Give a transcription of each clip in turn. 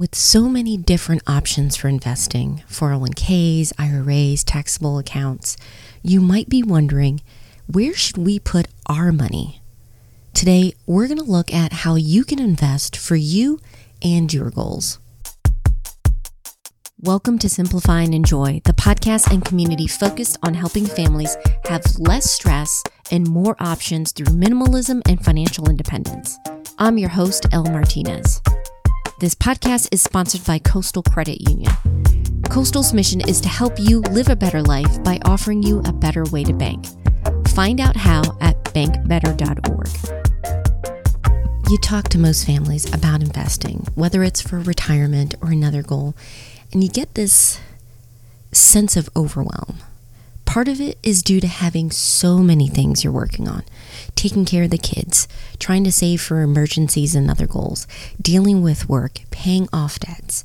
With so many different options for investing 401ks, IRAs, taxable accounts you might be wondering where should we put our money? Today, we're going to look at how you can invest for you and your goals. Welcome to Simplify and Enjoy, the podcast and community focused on helping families have less stress and more options through minimalism and financial independence. I'm your host, Elle Martinez. This podcast is sponsored by Coastal Credit Union. Coastal's mission is to help you live a better life by offering you a better way to bank. Find out how at bankbetter.org. You talk to most families about investing, whether it's for retirement or another goal, and you get this sense of overwhelm. Part of it is due to having so many things you're working on taking care of the kids, trying to save for emergencies and other goals, dealing with work, paying off debts.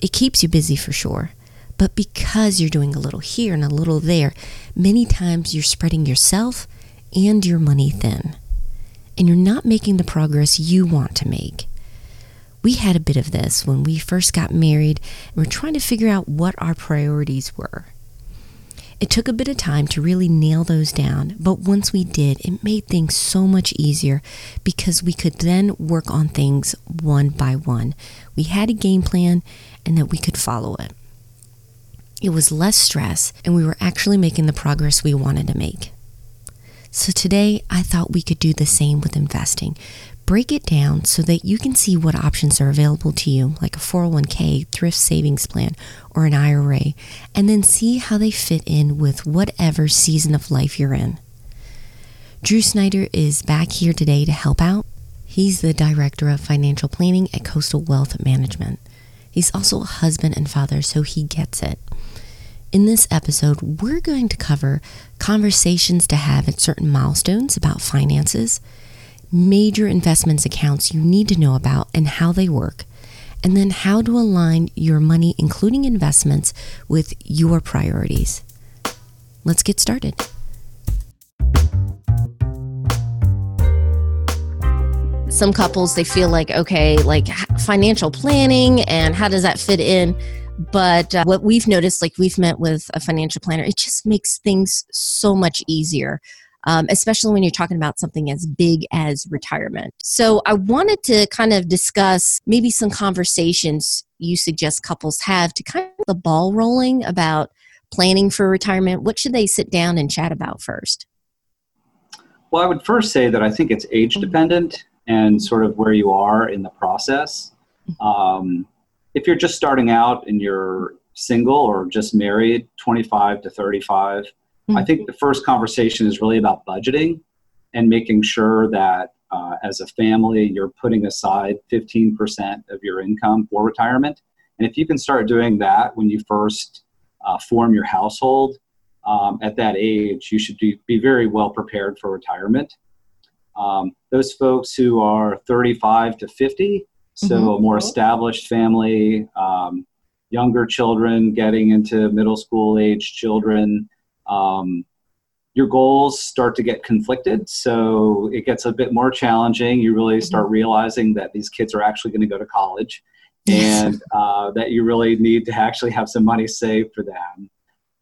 It keeps you busy for sure. But because you're doing a little here and a little there, many times you're spreading yourself and your money thin. And you're not making the progress you want to make. We had a bit of this when we first got married and we're trying to figure out what our priorities were. It took a bit of time to really nail those down, but once we did, it made things so much easier because we could then work on things one by one. We had a game plan and that we could follow it. It was less stress, and we were actually making the progress we wanted to make. So today, I thought we could do the same with investing break it down so that you can see what options are available to you, like a 401k, thrift savings plan, or an IRA, and then see how they fit in with whatever season of life you're in. Drew Snyder is back here today to help out. He's the Director of Financial Planning at Coastal Wealth Management. He's also a husband and father, so he gets it. In this episode, we're going to cover conversations to have at certain milestones about finances major investments accounts you need to know about and how they work, and then how to align your money, including investments, with your priorities. Let's get started. Some couples, they feel like, okay, like financial planning and how does that fit in? But uh, what we've noticed, like we've met with a financial planner, it just makes things so much easier um, especially when you're talking about something as big as retirement. So I wanted to kind of discuss maybe some conversations you suggest couples have to kind of the ball rolling about planning for retirement. What should they sit down and chat about first? Well, I would first say that I think it's age dependent and sort of where you are in the process. Mm-hmm. Um, if you're just starting out and you're single or just married, 25 to 35, Mm-hmm. I think the first conversation is really about budgeting and making sure that uh, as a family you're putting aside 15% of your income for retirement. And if you can start doing that when you first uh, form your household um, at that age, you should be, be very well prepared for retirement. Um, those folks who are 35 to 50, so mm-hmm. a more established family, um, younger children getting into middle school age children, um, your goals start to get conflicted. So it gets a bit more challenging. You really mm-hmm. start realizing that these kids are actually going to go to college and uh, that you really need to actually have some money saved for them.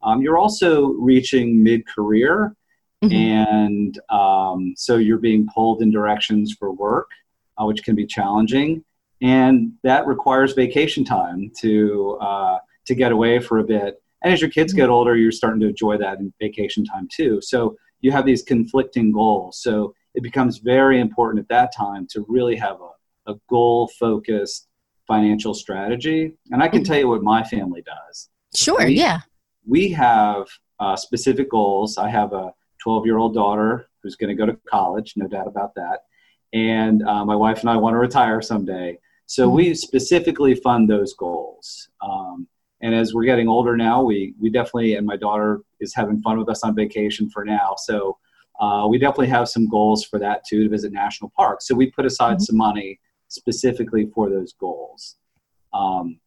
Um, you're also reaching mid career. Mm-hmm. And um, so you're being pulled in directions for work, uh, which can be challenging. And that requires vacation time to, uh, to get away for a bit. And as your kids get older, you're starting to enjoy that in vacation time too. So you have these conflicting goals. So it becomes very important at that time to really have a, a goal focused financial strategy. And I can tell you what my family does. Sure, we, yeah. We have uh, specific goals. I have a 12 year old daughter who's going to go to college, no doubt about that. And uh, my wife and I want to retire someday. So mm-hmm. we specifically fund those goals. Um, and as we're getting older now, we we definitely and my daughter is having fun with us on vacation for now. So uh, we definitely have some goals for that too to visit national parks. So we put aside mm-hmm. some money specifically for those goals. Um,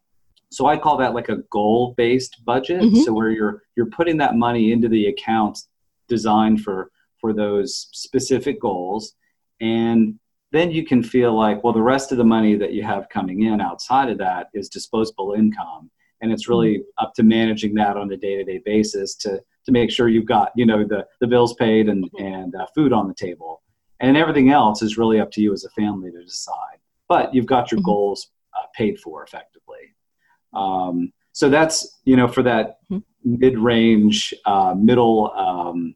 so I call that like a goal based budget. Mm-hmm. So where you're you're putting that money into the accounts designed for for those specific goals, and then you can feel like, well, the rest of the money that you have coming in outside of that is disposable income. And it's really mm-hmm. up to managing that on a day to day basis to, to make sure you've got, you know, the, the bills paid and, mm-hmm. and uh, food on the table. And everything else is really up to you as a family to decide. But you've got your mm-hmm. goals uh, paid for effectively. Um, so that's, you know, for that mm-hmm. mid range, uh, middle um,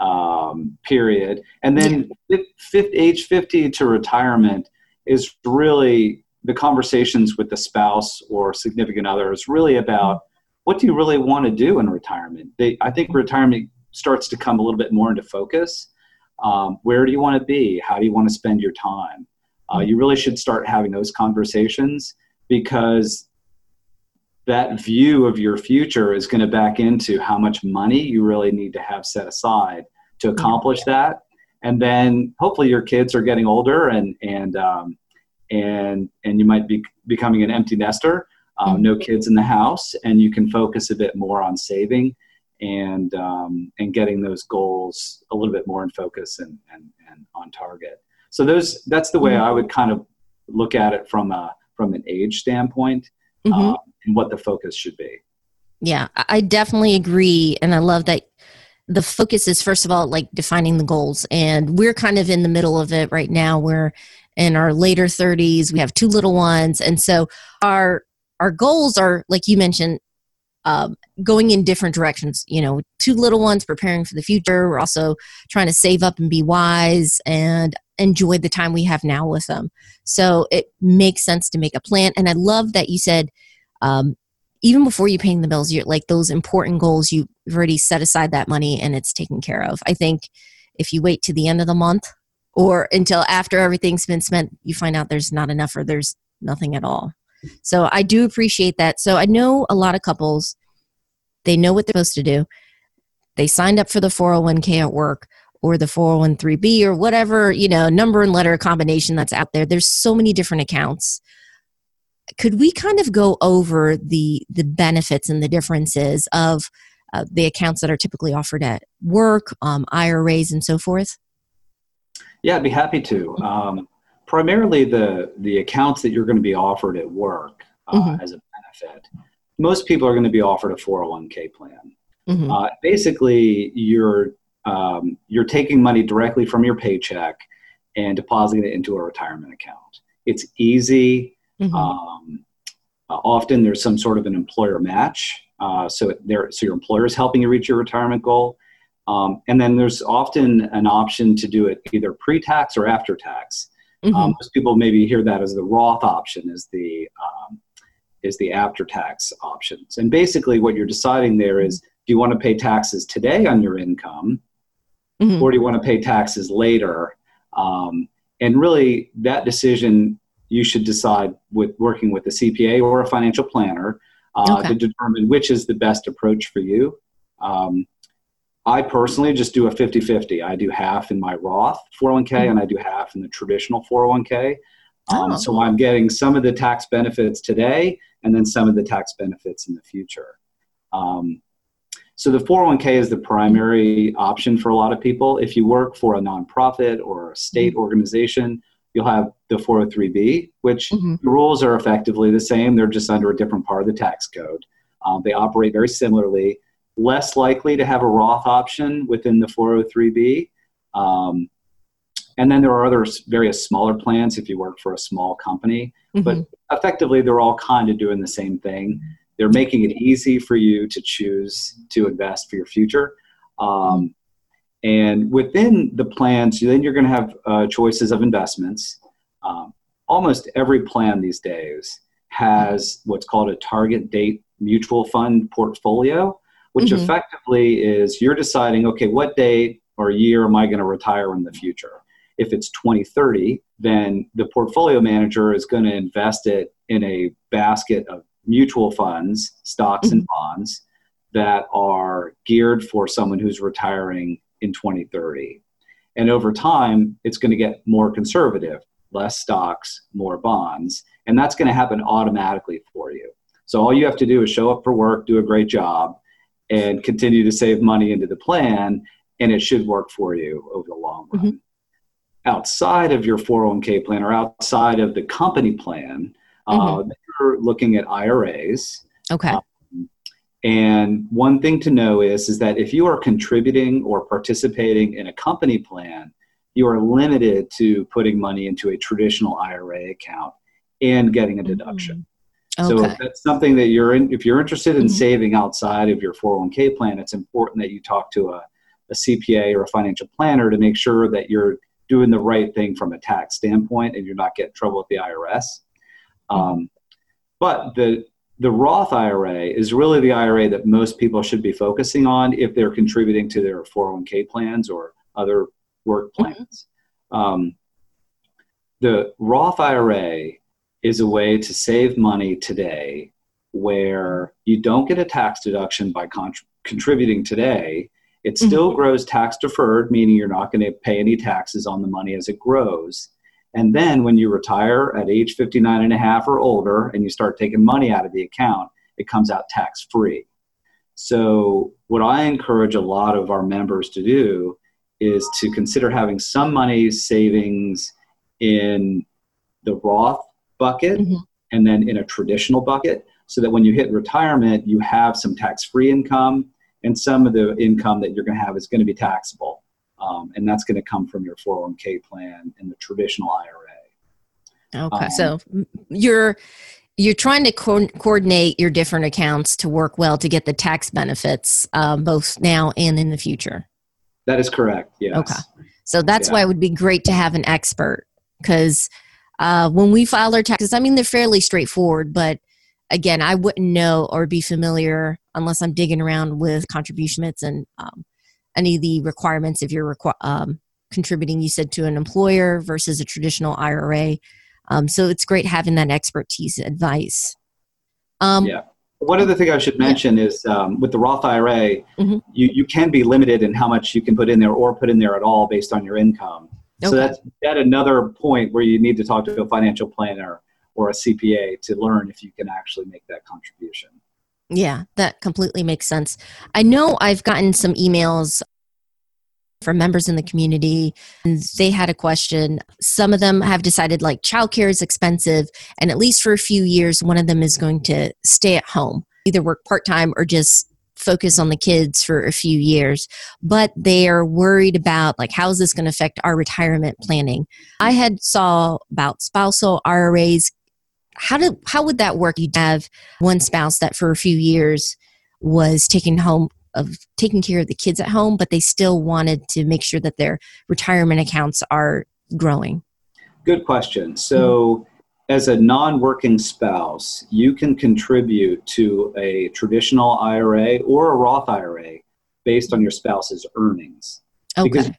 um, period. And then yeah. fifth, age 50 to retirement is really the conversations with the spouse or significant other is really about what do you really want to do in retirement? They, I think retirement starts to come a little bit more into focus. Um, where do you want to be? How do you want to spend your time? Uh, you really should start having those conversations because that view of your future is going to back into how much money you really need to have set aside to accomplish that and then hopefully your kids are getting older and and um, and and you might be becoming an empty nester um, mm-hmm. no kids in the house and you can focus a bit more on saving and um, and getting those goals a little bit more in focus and and, and on target so those that's the way mm-hmm. i would kind of look at it from a from an age standpoint mm-hmm. uh, and what the focus should be yeah i definitely agree and i love that the focus is first of all like defining the goals and we're kind of in the middle of it right now we're in our later 30s we have two little ones. And so our our goals are like you mentioned um, going in different directions you know two little ones preparing for the future. We're also trying to save up and be wise and enjoy the time we have now with them. So it makes sense to make a plan. And i love that you said um, even before you paying the bills you're like those important goals you've already set aside that money and it's taken care of. I think if you wait to the end of the month or until after everything's been spent you find out there's not enough or there's nothing at all. So i do appreciate that. So i know a lot of couples they know what they're supposed to do. They signed up for the 401k at work or the 401b or whatever you know number and letter combination that's out there. There's so many different accounts. Could we kind of go over the the benefits and the differences of uh, the accounts that are typically offered at work, um, IRAs, and so forth? Yeah, I'd be happy to. Um, primarily, the the accounts that you're going to be offered at work uh, mm-hmm. as a benefit. Most people are going to be offered a 401k plan. Mm-hmm. Uh, basically, you're um, you're taking money directly from your paycheck and depositing it into a retirement account. It's easy. Mm-hmm. Um, uh, often there's some sort of an employer match, uh, so there, so your employer is helping you reach your retirement goal. Um, and then there's often an option to do it either pre-tax or after tax. Mm-hmm. Um, most people maybe hear that as the Roth option, is the um, is the after tax options. And basically, what you're deciding there is, do you want to pay taxes today on your income, mm-hmm. or do you want to pay taxes later? Um, and really, that decision you should decide with working with a CPA or a financial planner uh, okay. to determine which is the best approach for you. Um, I personally just do a 50 50. I do half in my Roth 401k mm-hmm. and I do half in the traditional 401k. Um, oh. So I'm getting some of the tax benefits today and then some of the tax benefits in the future. Um, so the 401k is the primary option for a lot of people. If you work for a nonprofit or a state mm-hmm. organization, you'll have the 403b, which mm-hmm. the rules are effectively the same. They're just under a different part of the tax code. Um, they operate very similarly. Less likely to have a Roth option within the 403b. Um, and then there are other various smaller plans if you work for a small company. Mm-hmm. But effectively, they're all kind of doing the same thing. They're making it easy for you to choose to invest for your future. Um, and within the plans, then you're going to have uh, choices of investments. Um, almost every plan these days has what's called a target date mutual fund portfolio, which mm-hmm. effectively is you're deciding, okay, what date or year am I going to retire in the future? If it's 2030, then the portfolio manager is going to invest it in a basket of mutual funds, stocks, mm-hmm. and bonds that are geared for someone who's retiring in 2030. And over time, it's going to get more conservative, less stocks, more bonds. And that's going to happen automatically for you. So all you have to do is show up for work, do a great job, and continue to save money into the plan, and it should work for you over the long run. Mm-hmm. outside of your 401k plan or outside of the company plan, uh, mm-hmm. uh, you're looking at IRAs. Okay. Um, and one thing to know is, is that if you are contributing or participating in a company plan, you are limited to putting money into a traditional IRA account and getting a mm-hmm. deduction. Mm-hmm. Okay. So if that's something that you're in, if you're interested in mm-hmm. saving outside of your 401k plan, it's important that you talk to a, a CPA or a financial planner to make sure that you're doing the right thing from a tax standpoint and you're not getting trouble with the IRS. Mm-hmm. Um, but the the Roth IRA is really the IRA that most people should be focusing on if they're contributing to their 401k plans or other work mm-hmm. plans. Mm-hmm. Um, the Roth IRA is a way to save money today where you don't get a tax deduction by contributing today. It still mm-hmm. grows tax deferred, meaning you're not going to pay any taxes on the money as it grows. And then when you retire at age 59 and a half or older and you start taking money out of the account, it comes out tax free. So, what I encourage a lot of our members to do is to consider having some money savings in the Roth bucket mm-hmm. and then in a traditional bucket so that when you hit retirement, you have some tax free income and some of the income that you're going to have is going to be taxable um, and that's going to come from your 401k plan and the traditional IRA. Okay, um, so you're you're trying to co- coordinate your different accounts to work well to get the tax benefits um, both now and in the future. That is correct. Yes. Okay, so that's yeah. why it would be great to have an expert because uh, when we file our taxes, I mean they're fairly straightforward, but again, I wouldn't know or be familiar unless I'm digging around with contribution limits and um, any of the requirements if you're requ- um, contributing, you said, to an employer versus a traditional IRA. Um, so it's great having that expertise advice. Um, yeah. One other thing I should mention yeah. is um, with the Roth IRA, mm-hmm. you, you can be limited in how much you can put in there or put in there at all based on your income. Okay. So that's at another point where you need to talk to a financial planner or a CPA to learn if you can actually make that contribution. Yeah, that completely makes sense. I know I've gotten some emails from members in the community and they had a question some of them have decided like childcare is expensive and at least for a few years one of them is going to stay at home either work part-time or just focus on the kids for a few years but they are worried about like how is this going to affect our retirement planning i had saw about spousal iras how do how would that work? You'd have one spouse that for a few years was taking home of taking care of the kids at home, but they still wanted to make sure that their retirement accounts are growing. Good question. So. Mm-hmm. As a non working spouse, you can contribute to a traditional IRA or a Roth IRA based on your spouse's earnings. Okay. Because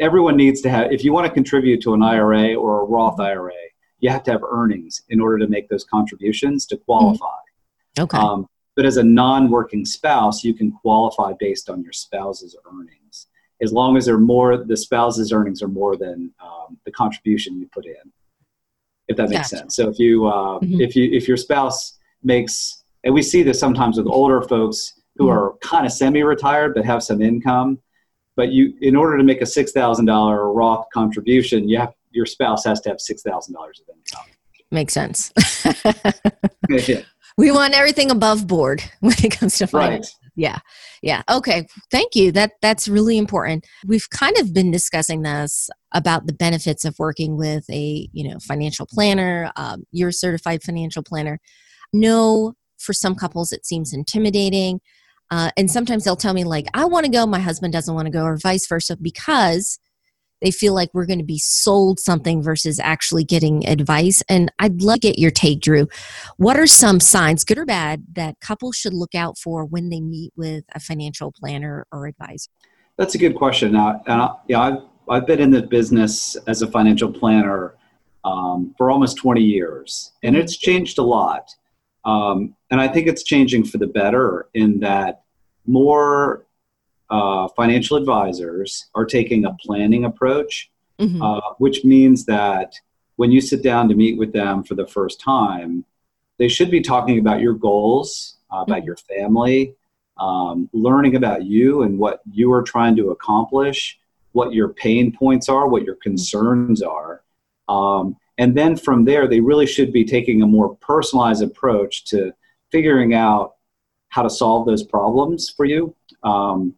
everyone needs to have, if you want to contribute to an IRA or a Roth IRA, you have to have earnings in order to make those contributions to qualify. Mm-hmm. Okay. Um, but as a non-working spouse, you can qualify based on your spouse's earnings, as long as they're more the spouse's earnings are more than um, the contribution you put in. If that makes gotcha. sense. So if you uh, mm-hmm. if you if your spouse makes and we see this sometimes with older folks who mm-hmm. are kind of semi-retired but have some income, but you in order to make a six thousand dollar Roth contribution, you have your spouse has to have six thousand dollars of income. Makes sense. We want everything above board when it comes to finance. Yeah. Yeah. Okay. Thank you. That that's really important. We've kind of been discussing this about the benefits of working with a you know financial planner. Um, you're a certified financial planner. No, for some couples it seems intimidating. Uh, and sometimes they'll tell me like i want to go my husband doesn't want to go or vice versa because they feel like we're going to be sold something versus actually getting advice. And I'd love to get your take, Drew. What are some signs, good or bad, that couples should look out for when they meet with a financial planner or advisor? That's a good question. Uh, yeah, I've, I've been in the business as a financial planner um, for almost 20 years, and it's changed a lot. Um, and I think it's changing for the better in that more uh, financial advisors are taking a planning approach, mm-hmm. uh, which means that when you sit down to meet with them for the first time, they should be talking about your goals, uh, about mm-hmm. your family, um, learning about you and what you are trying to accomplish, what your pain points are, what your concerns are. Um, and then from there, they really should be taking a more personalized approach to figuring out how to solve those problems for you. Um,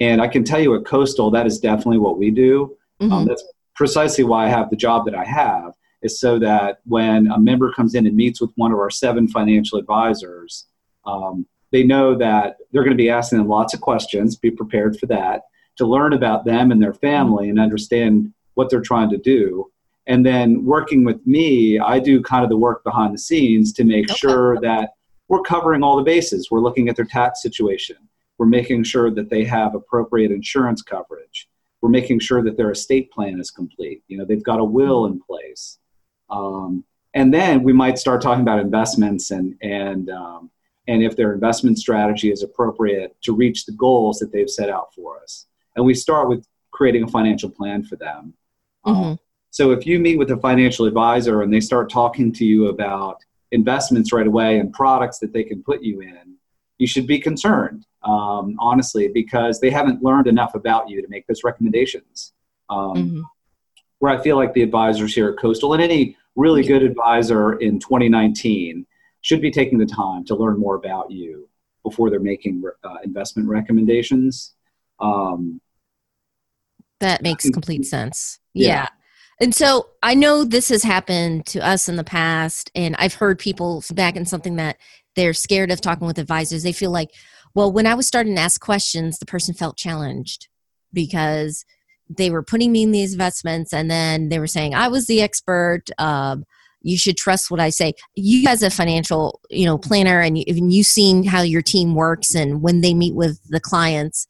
and I can tell you at Coastal, that is definitely what we do. Um, mm-hmm. Um, that's precisely why I have the job that I have, is so that when a member comes in and meets with one of our seven financial advisors, um, they know that they're going to be asking them lots of questions, be prepared for that, to learn about them and their family and understand what they're trying to do. And then working with me, I do kind of the work behind the scenes to make okay. sure that we're covering all the bases. We're looking at their tax situation. We're making sure that they have appropriate insurance coverage. We're making sure that their estate plan is complete. You know, they've got a will in place. Um, and then we might start talking about investments and and um, and if their investment strategy is appropriate to reach the goals that they've set out for us. And we start with creating a financial plan for them. Um, mm-hmm. Um, so if you meet with a financial advisor and they start talking to you about investments right away and products that they can put you in, you should be concerned, um, honestly, because they haven't learned enough about you to make those recommendations. Um, mm-hmm. Where I feel like the advisors here at Coastal and any really good advisor in 2019 should be taking the time to learn more about you before they're making uh, investment recommendations. Um, that makes complete sense. yeah. yeah. And so I know this has happened to us in the past, and I've heard people back in something that they're scared of talking with advisors. They feel like, well, when I was starting to ask questions, the person felt challenged because they were putting me in these investments, and then they were saying I was the expert. Um, you should trust what I say. You as a financial, you know, planner, and, you, and you've seen how your team works, and when they meet with the clients,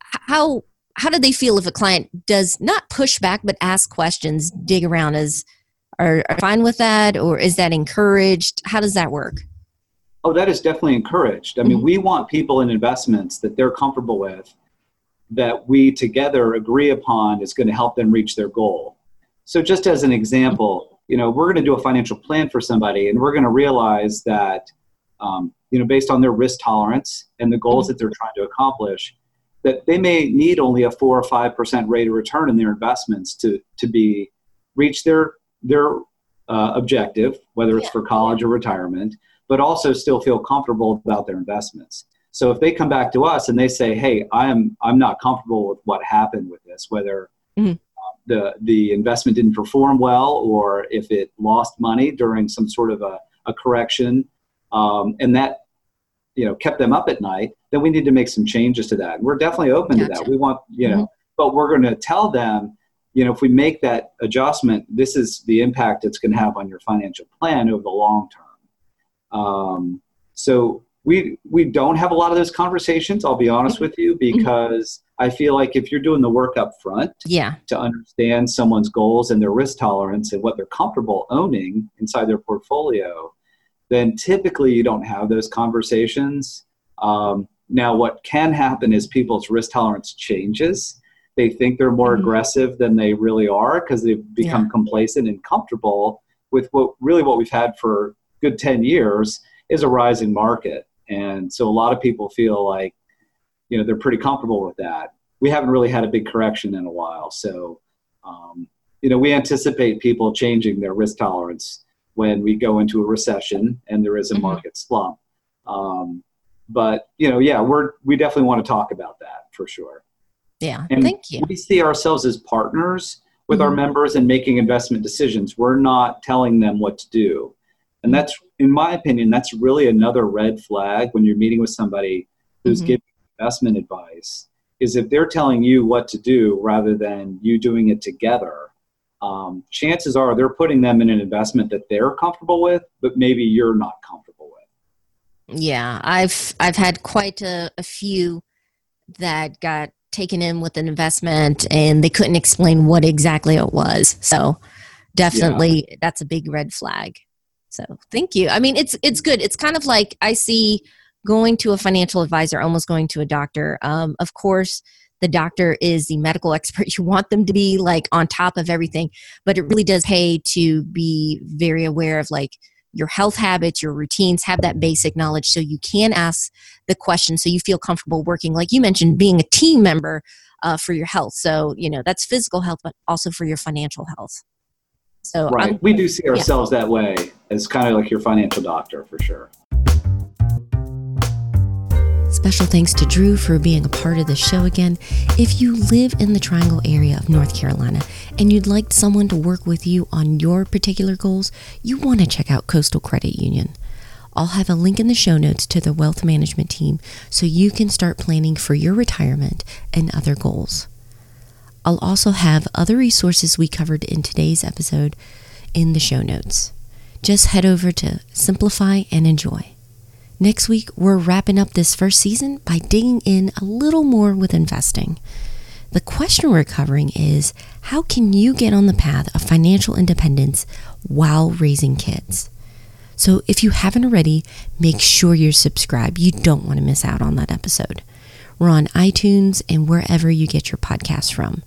how how do they feel if a client does not push back but ask questions, dig around? Is are, are fine with that, or is that encouraged? How does that work? Oh, that is definitely encouraged. I mean, mm-hmm. we want people in investments that they're comfortable with, that we together agree upon is going to help them reach their goal. So, just as an example, you know, we're going to do a financial plan for somebody, and we're going to realize that, um, you know, based on their risk tolerance and the goals mm-hmm. that they're trying to accomplish, that they may need only a four or five percent rate of return in their investments to to be reach their their uh, objective, whether it's yeah. for college or retirement, but also still feel comfortable about their investments. So if they come back to us and they say, "Hey, I'm I'm not comfortable with what happened with this, whether mm-hmm. uh, the the investment didn't perform well or if it lost money during some sort of a, a correction," um, and that you know kept them up at night then we need to make some changes to that we're definitely open gotcha. to that we want you know mm-hmm. but we're going to tell them you know if we make that adjustment this is the impact it's going to have on your financial plan over the long term um, so we we don't have a lot of those conversations i'll be honest mm-hmm. with you mm-hmm. because mm-hmm. i feel like if you're doing the work up front yeah to understand someone's goals and their risk tolerance and what they're comfortable owning inside their portfolio then typically you don't have those conversations. Um, now, what can happen is people's risk tolerance changes. They think they're more mm-hmm. aggressive than they really are because they've become yeah. complacent and comfortable with what really what we've had for good 10 years is a rising market. And so a lot of people feel like, you know, they're pretty comfortable with that. We haven't really had a big correction in a while. So, um, you know, we anticipate people changing their risk tolerance when we go into a recession and there is a mm-hmm. market slump. Um, but you know, yeah, we're we definitely want to talk about that for sure. Yeah, and thank you. We see ourselves as partners with mm-hmm. our members in making investment decisions. We're not telling them what to do, and that's, in my opinion, that's really another red flag when you're meeting with somebody who's mm-hmm. giving investment advice. Is if they're telling you what to do rather than you doing it together um, chances are they're putting them in an investment that they're comfortable with, but maybe you're not comfortable with. Yeah, I've I've had quite a, a few that got taken in with an investment and they couldn't explain what exactly it was. So definitely yeah. that's a big red flag. So thank you. I mean it's it's good. It's kind of like I see going to a financial advisor almost going to a doctor. Um, of course, the doctor is the medical expert. You want them to be like on top of everything, but it really does pay to be very aware of like your health habits, your routines, have that basic knowledge so you can ask the question so you feel comfortable working, like you mentioned, being a team member uh, for your health. So, you know, that's physical health, but also for your financial health. So, right. I'm, we do see ourselves yeah. that way as kind of like your financial doctor for sure. Special thanks to Drew for being a part of the show again. If you live in the Triangle area of North Carolina and you'd like someone to work with you on your particular goals, you want to check out Coastal Credit Union. I'll have a link in the show notes to the wealth management team so you can start planning for your retirement and other goals. I'll also have other resources we covered in today's episode in the show notes. Just head over to Simplify and Enjoy. Next week, we're wrapping up this first season by digging in a little more with investing. The question we're covering is how can you get on the path of financial independence while raising kids? So if you haven't already, make sure you're subscribed. You don't want to miss out on that episode. We're on iTunes and wherever you get your podcasts from.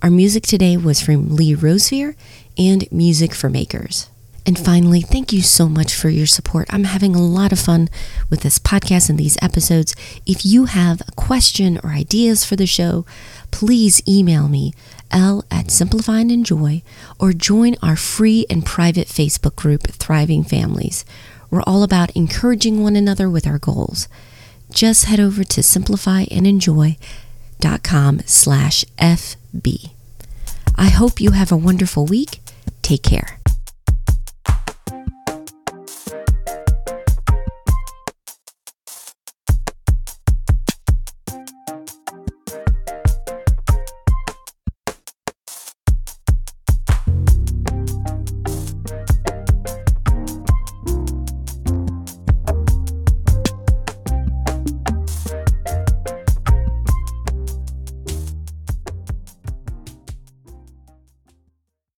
Our music today was from Lee Rosevere and Music for Makers. And finally, thank you so much for your support. I'm having a lot of fun with this podcast and these episodes. If you have a question or ideas for the show, please email me, L at Simplify and Enjoy, or join our free and private Facebook group, Thriving Families. We're all about encouraging one another with our goals. Just head over to simplifyandenjoy.com slash FB. I hope you have a wonderful week. Take care.